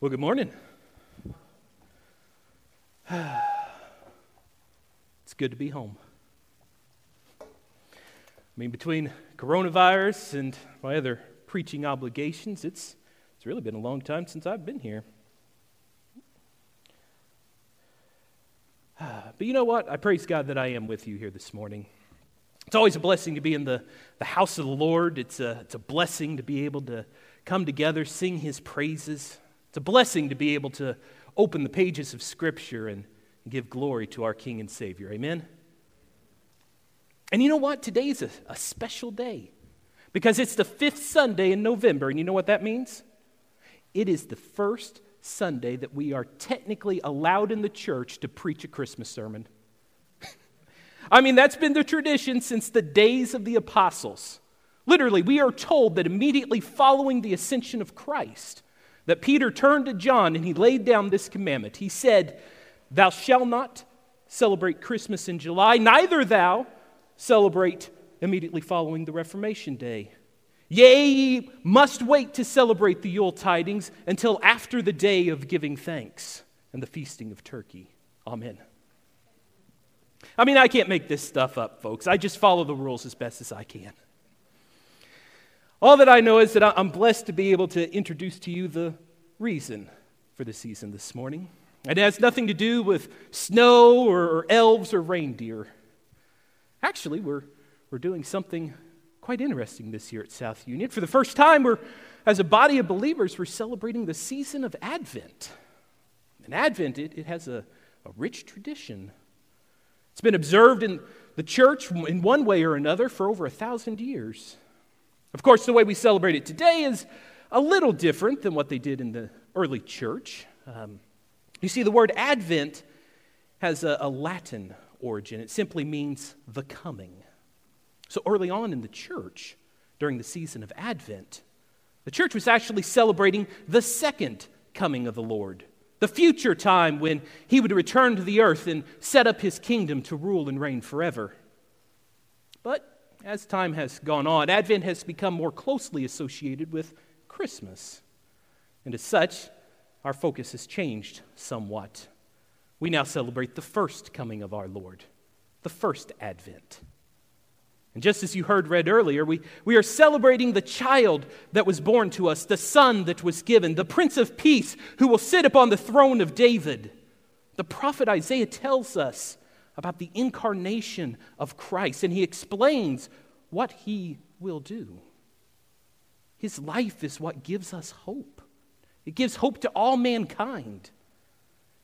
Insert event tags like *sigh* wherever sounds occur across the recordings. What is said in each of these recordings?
Well, good morning. *sighs* It's good to be home. I mean, between coronavirus and my other preaching obligations, it's, it's really been a long time since I've been here. *sighs* But you know what? I praise God that I am with you here this morning. It's always a blessing to be in the, the house of the Lord. It's a, it's a blessing to be able to come together, sing his praises. A blessing to be able to open the pages of Scripture and give glory to our King and Savior. Amen? And you know what? Today is a, a special day because it's the fifth Sunday in November. And you know what that means? It is the first Sunday that we are technically allowed in the church to preach a Christmas sermon. *laughs* I mean, that's been the tradition since the days of the apostles. Literally, we are told that immediately following the ascension of Christ, that Peter turned to John and he laid down this commandment. He said, Thou shalt not celebrate Christmas in July, neither thou celebrate immediately following the Reformation Day. Yea, ye must wait to celebrate the Yule tidings until after the day of giving thanks and the feasting of turkey. Amen. I mean, I can't make this stuff up, folks. I just follow the rules as best as I can. All that I know is that I'm blessed to be able to introduce to you the reason for the season this morning. and It has nothing to do with snow or, elves or reindeer. Actually, we're, we're doing something quite interesting this year at South Union. For the first time, we're, as a body of believers, we're celebrating the season of Advent. And Advent, it, it has a, a rich tradition. It's been observed in the church in one way or another for over a thousand years. Of course, the way we celebrate it today is a little different than what they did in the early church. Um, you see, the word Advent has a, a Latin origin, it simply means the coming. So early on in the church, during the season of Advent, the church was actually celebrating the second coming of the Lord, the future time when he would return to the earth and set up his kingdom to rule and reign forever. But as time has gone on, Advent has become more closely associated with Christmas. And as such, our focus has changed somewhat. We now celebrate the first coming of our Lord, the first Advent. And just as you heard read earlier, we, we are celebrating the child that was born to us, the son that was given, the Prince of Peace who will sit upon the throne of David. The prophet Isaiah tells us about the incarnation of Christ, and he explains what he will do. His life is what gives us hope, it gives hope to all mankind.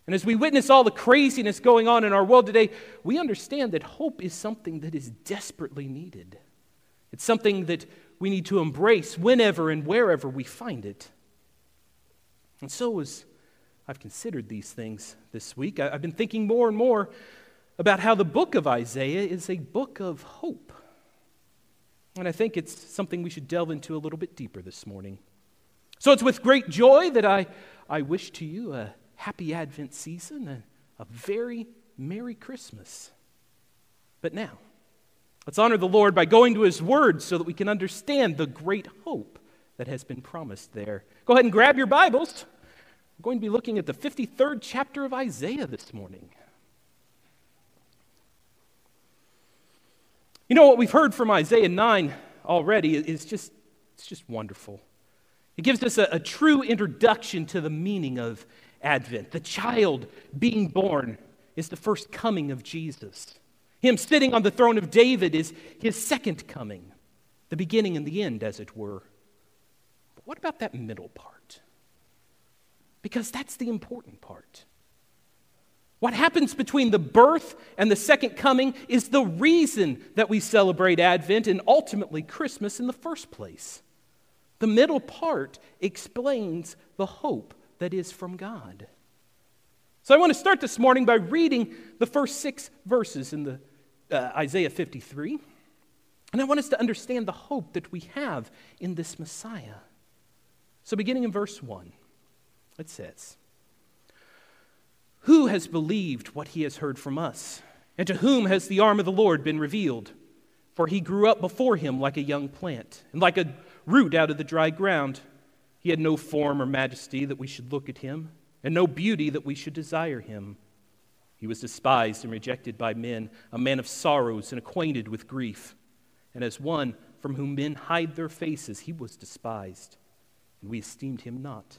And as we witness all the craziness going on in our world today, we understand that hope is something that is desperately needed. It's something that we need to embrace whenever and wherever we find it. And so, as I've considered these things this week, I've been thinking more and more about how the book of Isaiah is a book of hope. And I think it's something we should delve into a little bit deeper this morning. So it's with great joy that I, I wish to you a happy Advent season and a very Merry Christmas. But now, let's honor the Lord by going to His Word so that we can understand the great hope that has been promised there. Go ahead and grab your Bibles. We're going to be looking at the 53rd chapter of Isaiah this morning. You know what we've heard from Isaiah 9 already is just it's just wonderful. It gives us a, a true introduction to the meaning of Advent. The child being born is the first coming of Jesus. Him sitting on the throne of David is his second coming, the beginning and the end, as it were. But what about that middle part? Because that's the important part. What happens between the birth and the second coming is the reason that we celebrate Advent and ultimately Christmas in the first place. The middle part explains the hope that is from God. So I want to start this morning by reading the first six verses in the uh, Isaiah 53. And I want us to understand the hope that we have in this Messiah. So beginning in verse 1, it says, who has believed what he has heard from us? And to whom has the arm of the Lord been revealed? For he grew up before him like a young plant, and like a root out of the dry ground. He had no form or majesty that we should look at him, and no beauty that we should desire him. He was despised and rejected by men, a man of sorrows and acquainted with grief. And as one from whom men hide their faces, he was despised, and we esteemed him not.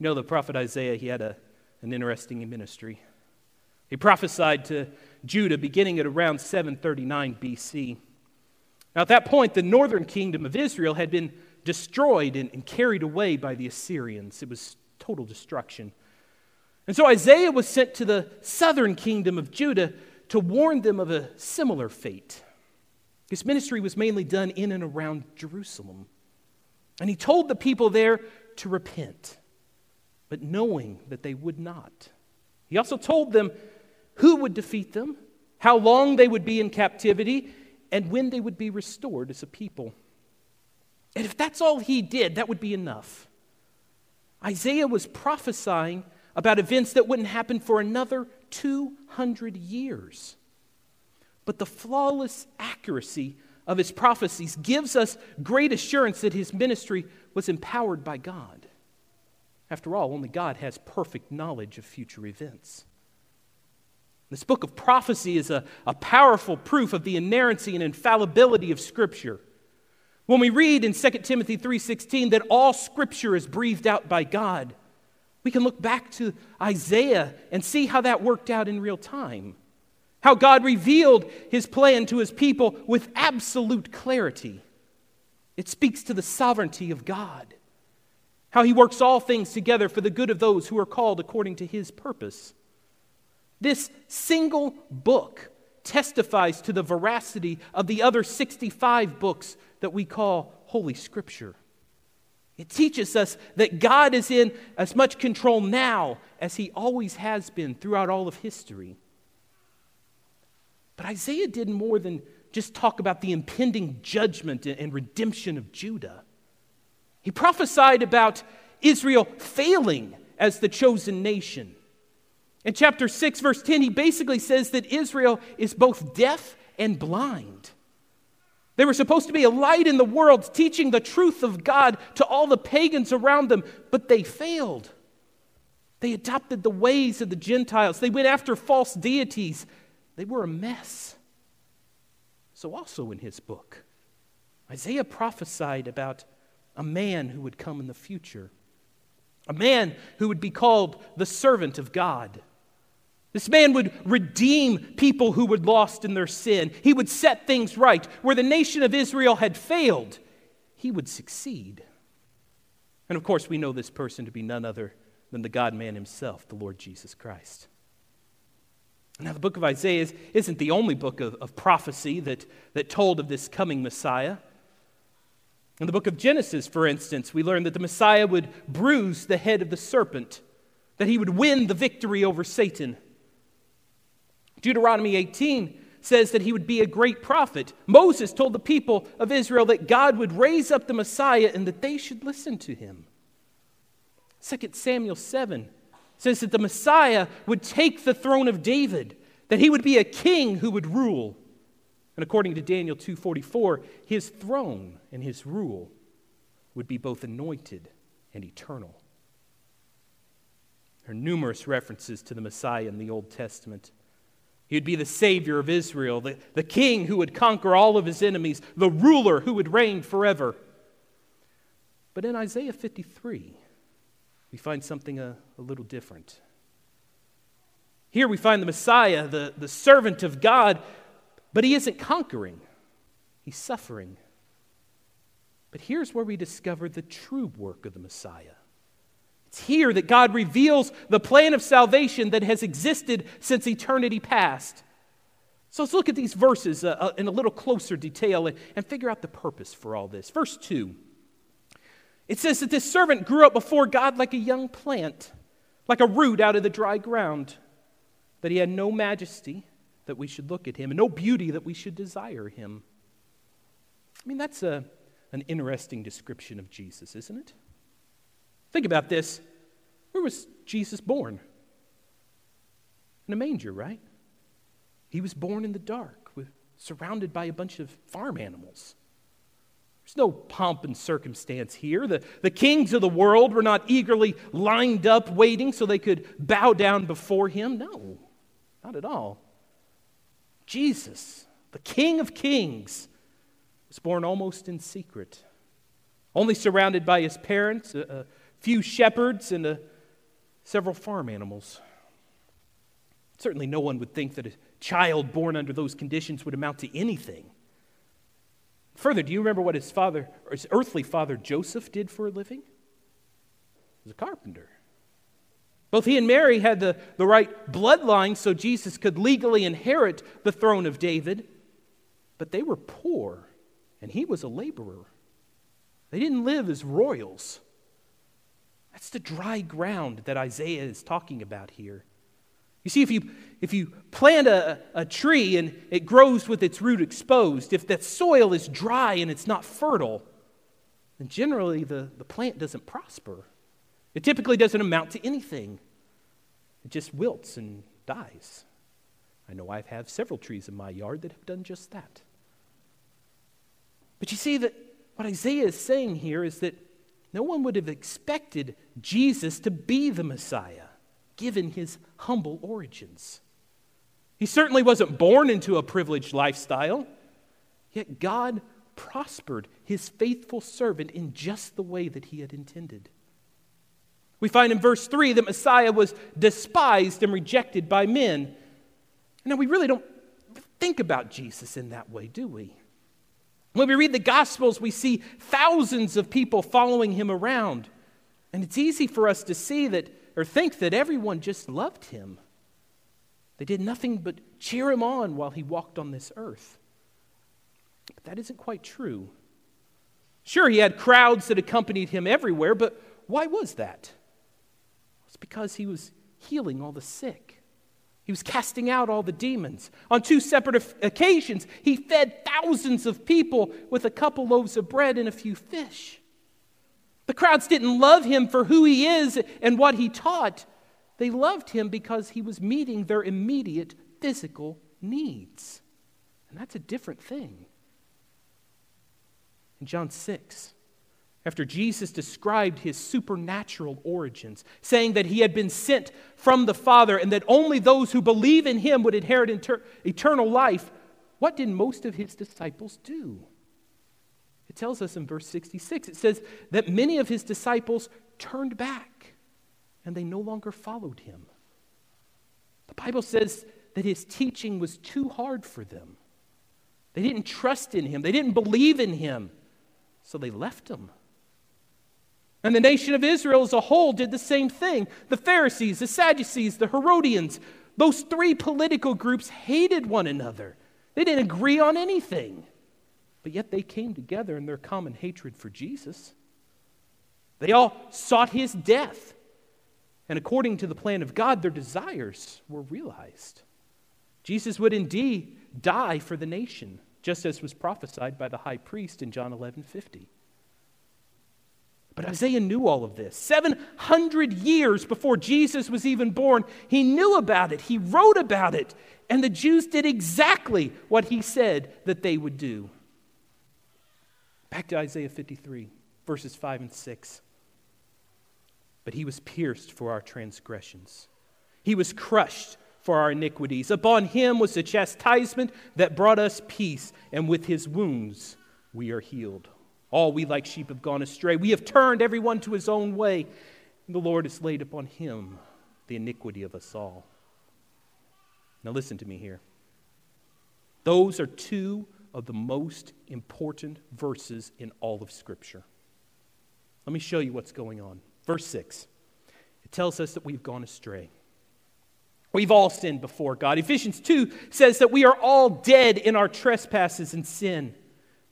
You know, the prophet Isaiah, he had a, an interesting ministry. He prophesied to Judah beginning at around 739 BC. Now, at that point, the northern kingdom of Israel had been destroyed and, and carried away by the Assyrians. It was total destruction. And so Isaiah was sent to the southern kingdom of Judah to warn them of a similar fate. His ministry was mainly done in and around Jerusalem. And he told the people there to repent, but knowing that they would not. He also told them who would defeat them, how long they would be in captivity, and when they would be restored as a people. And if that's all he did, that would be enough. Isaiah was prophesying about events that wouldn't happen for another 200 years. But the flawless accuracy of his prophecies gives us great assurance that his ministry was empowered by God. After all, only God has perfect knowledge of future events. This book of prophecy is a, a powerful proof of the inerrancy and infallibility of Scripture. When we read in 2 Timothy 3:16 that all scripture is breathed out by God, we can look back to Isaiah and see how that worked out in real time. How God revealed his plan to his people with absolute clarity. It speaks to the sovereignty of God. How he works all things together for the good of those who are called according to his purpose. This single book testifies to the veracity of the other 65 books that we call Holy Scripture. It teaches us that God is in as much control now as he always has been throughout all of history. But Isaiah did more than just talk about the impending judgment and redemption of Judah. He prophesied about Israel failing as the chosen nation in chapter 6, verse 10, he basically says that Israel is both deaf and blind. They were supposed to be a light in the world, teaching the truth of God to all the pagans around them, but they failed. They adopted the ways of the Gentiles, they went after false deities. They were a mess. So, also in his book, Isaiah prophesied about a man who would come in the future, a man who would be called the servant of God. This man would redeem people who were lost in their sin. He would set things right. Where the nation of Israel had failed, he would succeed. And of course, we know this person to be none other than the God man himself, the Lord Jesus Christ. Now, the book of Isaiah isn't the only book of, of prophecy that, that told of this coming Messiah. In the book of Genesis, for instance, we learn that the Messiah would bruise the head of the serpent, that he would win the victory over Satan. Deuteronomy 18 says that he would be a great prophet. Moses told the people of Israel that God would raise up the Messiah and that they should listen to him. 2 Samuel 7 says that the Messiah would take the throne of David, that he would be a king who would rule. And according to Daniel 2:44, his throne and his rule would be both anointed and eternal. There are numerous references to the Messiah in the Old Testament. He would be the Savior of Israel, the, the King who would conquer all of his enemies, the ruler who would reign forever. But in Isaiah 53, we find something a, a little different. Here we find the Messiah, the, the servant of God, but he isn't conquering, he's suffering. But here's where we discover the true work of the Messiah. It's here that God reveals the plan of salvation that has existed since eternity past. So let's look at these verses uh, uh, in a little closer detail and, figure out the purpose for all this. Verse 2 it says that this servant grew up before God like a young plant, like a root out of the dry ground, that he had no majesty that we should look at him, and no beauty that we should desire him. I mean, that's a, an interesting description of Jesus, isn't it? Think about this. Where was Jesus born? In a manger, right? He was born in the dark, surrounded by a bunch of farm animals. There's no pomp and circumstance here. The, the kings of the world were not eagerly lined up waiting so they could bow down before him. No, not at all. Jesus, the King of Kings, was born almost in secret, only surrounded by his parents, a, a few shepherds, and a, several farm animals. Certainly, no one would think that a child born under those conditions would amount to anything. Further, do you remember what his father, or his earthly father Joseph, did for a living? He was a carpenter. Both he and Mary had the, the right bloodline so Jesus could legally inherit the throne of David, but they were poor, and he was a laborer. They didn't live as royals. That's the dry ground that Isaiah is talking about here. You see, if you, if you plant a, a tree and it grows with its root exposed, if that soil is dry and it's not fertile, then generally the, the plant doesn't prosper. It typically doesn't amount to anything, it just wilts and dies. I know I have several trees in my yard that have done just that. But you see that what Isaiah is saying here is that no one would have expected Jesus to be the Messiah given his humble origins. He certainly wasn't born into a privileged lifestyle, yet God prospered his faithful servant in just the way that he had intended. We find in verse 3 that Messiah was despised and rejected by men. Now, we really don't think about Jesus in that way, do we? When we read the Gospels, we see thousands of people following him around. And it's easy for us to see that or think that everyone just loved him. They did nothing but cheer him on while he walked on this earth. But that isn't quite true. Sure, he had crowds that accompanied him everywhere, but why was that? Because he was healing all the sick. He was casting out all the demons. On two separate occasions, he fed thousands of people with a couple loaves of bread and a few fish. The crowds didn't love him for who he is and what he taught. They loved him because he was meeting their immediate physical needs. And that's a different thing. In John 6, after Jesus described his supernatural origins, saying that he had been sent from the Father and that only those who believe in him would inherit inter- eternal life, what did most of his disciples do? It tells us in verse 66, it says that many of his disciples turned back and they no longer followed him. The Bible says that his teaching was too hard for them. They didn't trust in him, they didn't believe in him, so they left him. And the nation of Israel as a whole did the same thing. The Pharisees, the Sadducees, the Herodians, those three political groups hated one another. They didn't agree on anything. But yet they came together in their common hatred for Jesus. They all sought his death. And according to the plan of God, their desires were realized. Jesus would indeed die for the nation, just as was prophesied by the high priest in John 11 50. But Isaiah knew all of this. 700 years before Jesus was even born, he knew about it. He wrote about it. And the Jews did exactly what he said that they would do. Back to Isaiah 53, verses 5 and 6. But he was pierced for our transgressions, he was crushed for our iniquities. Upon him was the chastisement that brought us peace, and with his wounds we are healed. All we like sheep have gone astray. We have turned everyone to his own way, and the Lord has laid upon him the iniquity of us all. Now, listen to me here. Those are two of the most important verses in all of Scripture. Let me show you what's going on. Verse 6 it tells us that we've gone astray. We've all sinned before God. Ephesians 2 says that we are all dead in our trespasses and sin,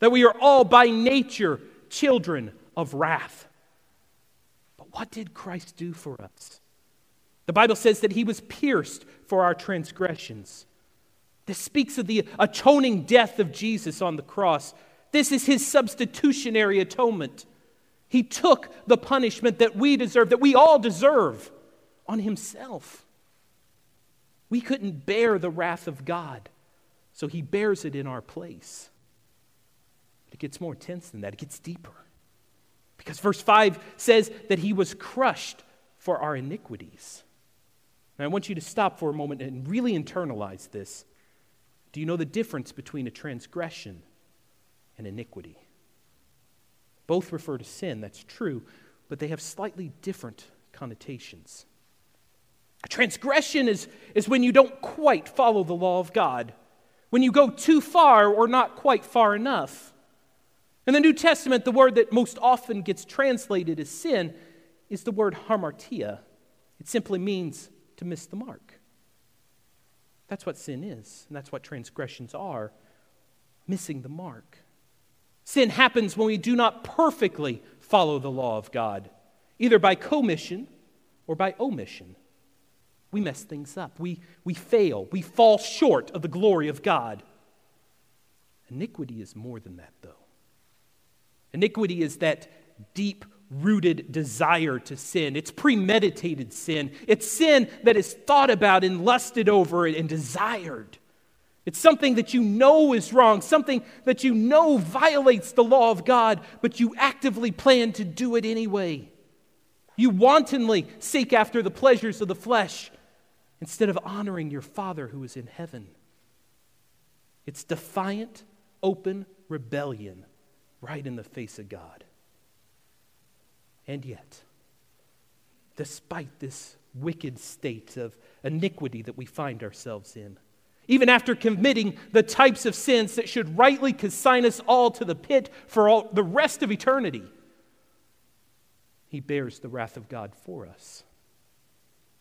that we are all by nature children of wrath. But what did Christ do for us? The Bible says that he was pierced for our transgressions. This speaks of the atoning death of Jesus on the cross. This is his substitutionary atonement. He took the punishment that we deserve, that we all deserve, on himself. We couldn't bear the wrath of God, so he bears it in our place. But it gets more intense than that, it gets deeper. Because verse 5 says that he was crushed for our iniquities. I want you to stop for a moment and really internalize this. Do you know the difference between a transgression and iniquity? Both refer to sin, that's true, but they have slightly different connotations. A transgression is, is when you don't quite follow the law of God, when you go too far or not quite far enough. In the New Testament, the word that most often gets translated as sin is the word hamartia. It simply means to miss the mark. That's what sin is, and that's what transgressions are missing the mark. Sin happens when we do not perfectly follow the law of God, either by commission or by omission we mess things up. We, we fail. We fall short of the glory of God. Iniquity is more than that, though. Iniquity is that deep rooted desire to sin. It's premeditated sin. It's sin that is thought about and lusted over and desired. It's something that you know is wrong, something that you know violates the law of God, but you actively plan to do it anyway. You wantonly seek after the pleasures of the flesh instead of honoring your Father who is in heaven. It's defiant, open rebellion right in the face of God. And yet, despite this wicked state of iniquity that we find ourselves in, even after committing the types of sins that should rightly consign us all to the pit for all, the rest of eternity, he bears the wrath of God for us.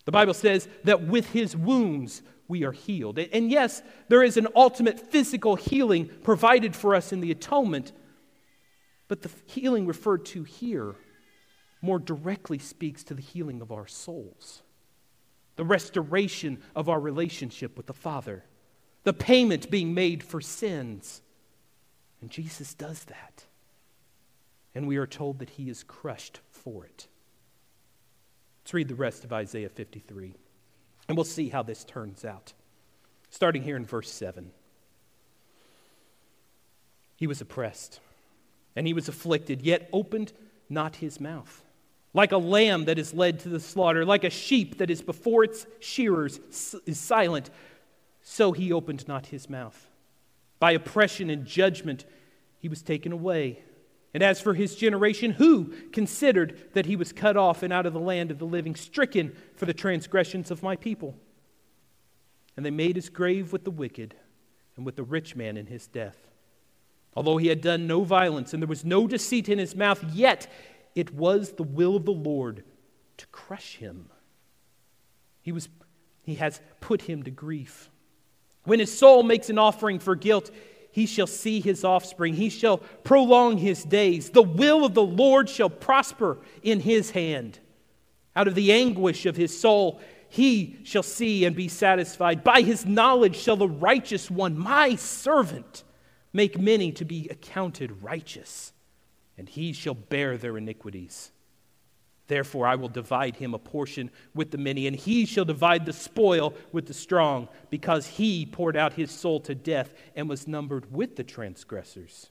The Bible says that with his wounds we are healed. And yes, there is an ultimate physical healing provided for us in the atonement, but the healing referred to here more directly speaks to the healing of our souls, the restoration of our relationship with the Father, the payment being made for sins. And Jesus does that. And we are told that he is crushed for it. Let's read the rest of Isaiah 53, and we'll see how this turns out. Starting here in verse 7. He was oppressed, and he was afflicted, yet opened not his mouth. Like a lamb that is led to the slaughter, like a sheep that is before its shearers is silent, so he opened not his mouth. By oppression and judgment he was taken away. And as for his generation, who considered that he was cut off and out of the land of the living, stricken for the transgressions of my people? And they made his grave with the wicked and with the rich man in his death. Although he had done no violence and there was no deceit in his mouth, yet it was the will of the Lord to crush him. He, was, he has put him to grief. When his soul makes an offering for guilt, he shall see his offspring. He shall prolong his days. The will of the Lord shall prosper in his hand. Out of the anguish of his soul, he shall see and be satisfied. By his knowledge shall the righteous one, my servant, make many to be accounted righteous, and he shall bear their iniquities. Therefore, I will divide him a portion with the many, and he shall divide the spoil with the strong, because he poured out his soul to death and was numbered with the transgressors.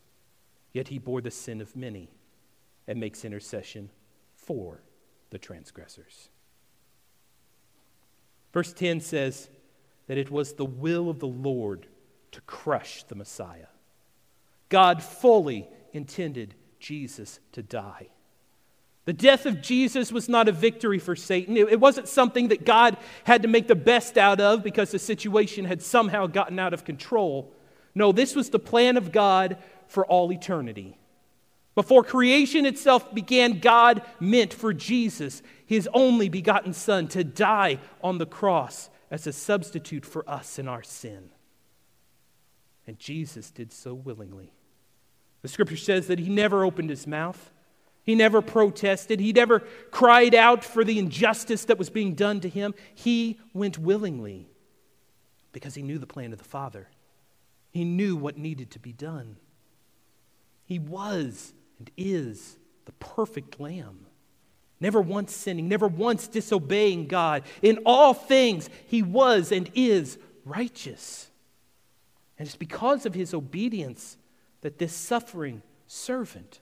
Yet he bore the sin of many and makes intercession for the transgressors. Verse 10 says that it was the will of the Lord to crush the Messiah. God fully intended Jesus to die. The death of Jesus was not a victory for Satan. It wasn't something that God had to make the best out of because the situation had somehow gotten out of control. No, this was the plan of God for all eternity. Before creation itself began, God meant for Jesus, his only begotten Son, to die on the cross as a substitute for us in our sin. And Jesus did so willingly. The scripture says that he never opened his mouth. He never protested. He never cried out for the injustice that was being done to him. He went willingly because he knew the plan of the Father. He knew what needed to be done. He was and is the perfect Lamb, never once sinning, never once disobeying God. In all things, he was and is righteous. And it's because of his obedience that this suffering servant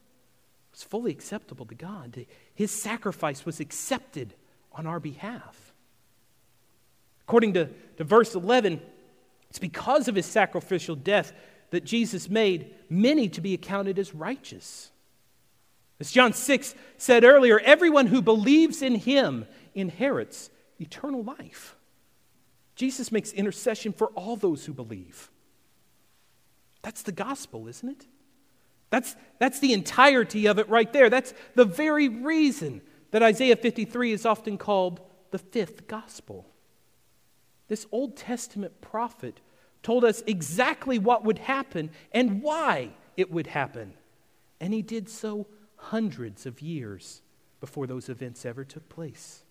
was fully acceptable to God. His sacrifice was accepted on our behalf. According to, to verse 11, it's because of his sacrificial death that Jesus made many to be accounted as righteous. As John 6 said earlier, everyone who believes in him inherits eternal life. Jesus makes intercession for all those who believe. That's the gospel, isn't it? That's, that's the entirety of it right there. That's the very reason that Isaiah 53 is often called the fifth gospel. This Old Testament prophet told us exactly what would happen and why it would happen. And he did so hundreds of years before those events ever took place.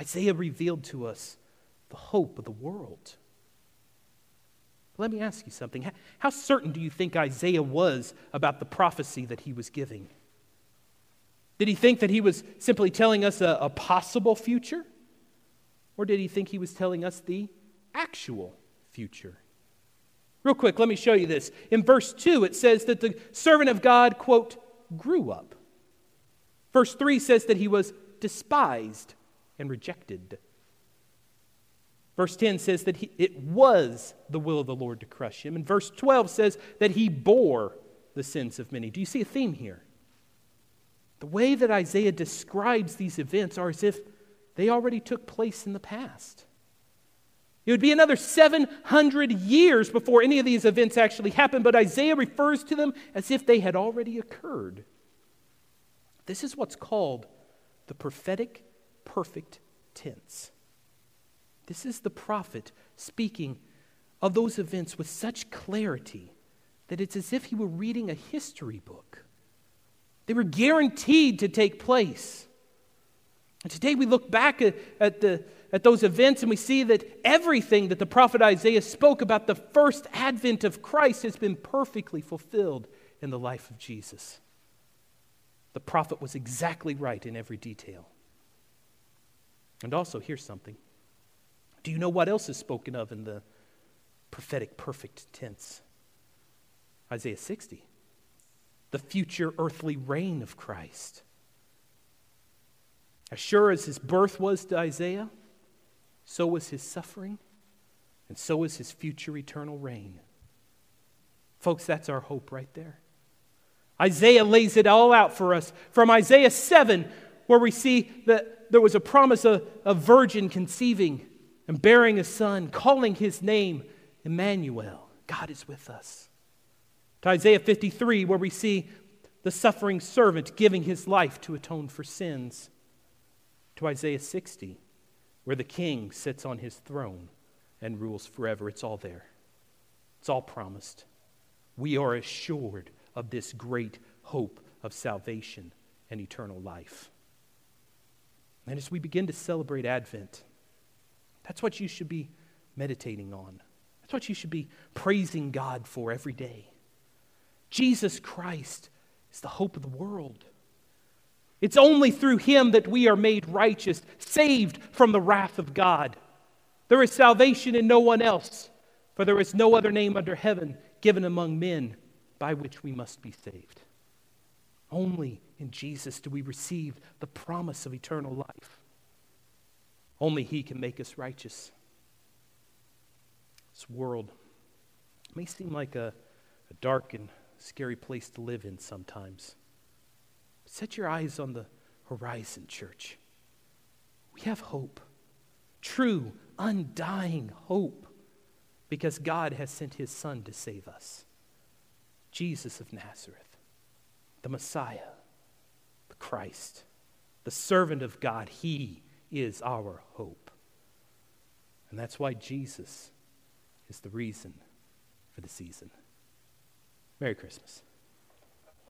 Isaiah revealed to us the hope of the world. Let me ask you something. How certain do you think Isaiah was about the prophecy that he was giving? Did he think that he was simply telling us a, a possible future? Or did he think he was telling us the actual future? Real quick, let me show you this. In verse 2, it says that the servant of God, quote, grew up. Verse 3 says that he was despised and rejected. Verse 10 says that he, it was the will of the Lord to crush him. And verse 12 says that he bore the sins of many. Do you see a theme here? The way that Isaiah describes these events are as if they already took place in the past. It would be another 700 years before any of these events actually happened, but Isaiah refers to them as if they had already occurred. This is what's called the prophetic perfect tense. This is the prophet speaking of those events with such clarity that it's as if he were reading a history book. They were guaranteed to take place. And today we look back at, at, the, at those events and we see that everything that the prophet Isaiah spoke about the first advent of Christ has been perfectly fulfilled in the life of Jesus. The prophet was exactly right in every detail. And also, here's something do you know what else is spoken of in the prophetic perfect tense? Isaiah 60. The future earthly reign of Christ. As sure as his birth was to Isaiah, so was his suffering, and so was his future eternal reign. Folks, that's our hope right there. Isaiah lays it all out for us. From Isaiah 7, where we see that there was a promise of a virgin conceiving and bearing a son, calling his name Emmanuel. God is with us. To Isaiah 53, where we see the suffering servant giving his life to atone for sins. To Isaiah 60, where the king sits on his throne and rules forever. It's all there, it's all promised. We are assured of this great hope of salvation and eternal life. And as we begin to celebrate Advent, that's what you should be meditating on. That's what you should be praising God for every day. Jesus Christ is the hope of the world. It's only through him that we are made righteous, saved from the wrath of God. There is salvation in no one else, for there is no other name under heaven given among men by which we must be saved. Only in Jesus do we receive the promise of eternal life. Only He can make us righteous. This world may seem like a, a dark and scary place to live in sometimes. Set your eyes on the horizon, church. We have hope, true, undying hope, because God has sent His Son to save us Jesus of Nazareth, the Messiah, the Christ, the servant of God. He is our hope. And that's why Jesus is the reason for the season. Merry Christmas.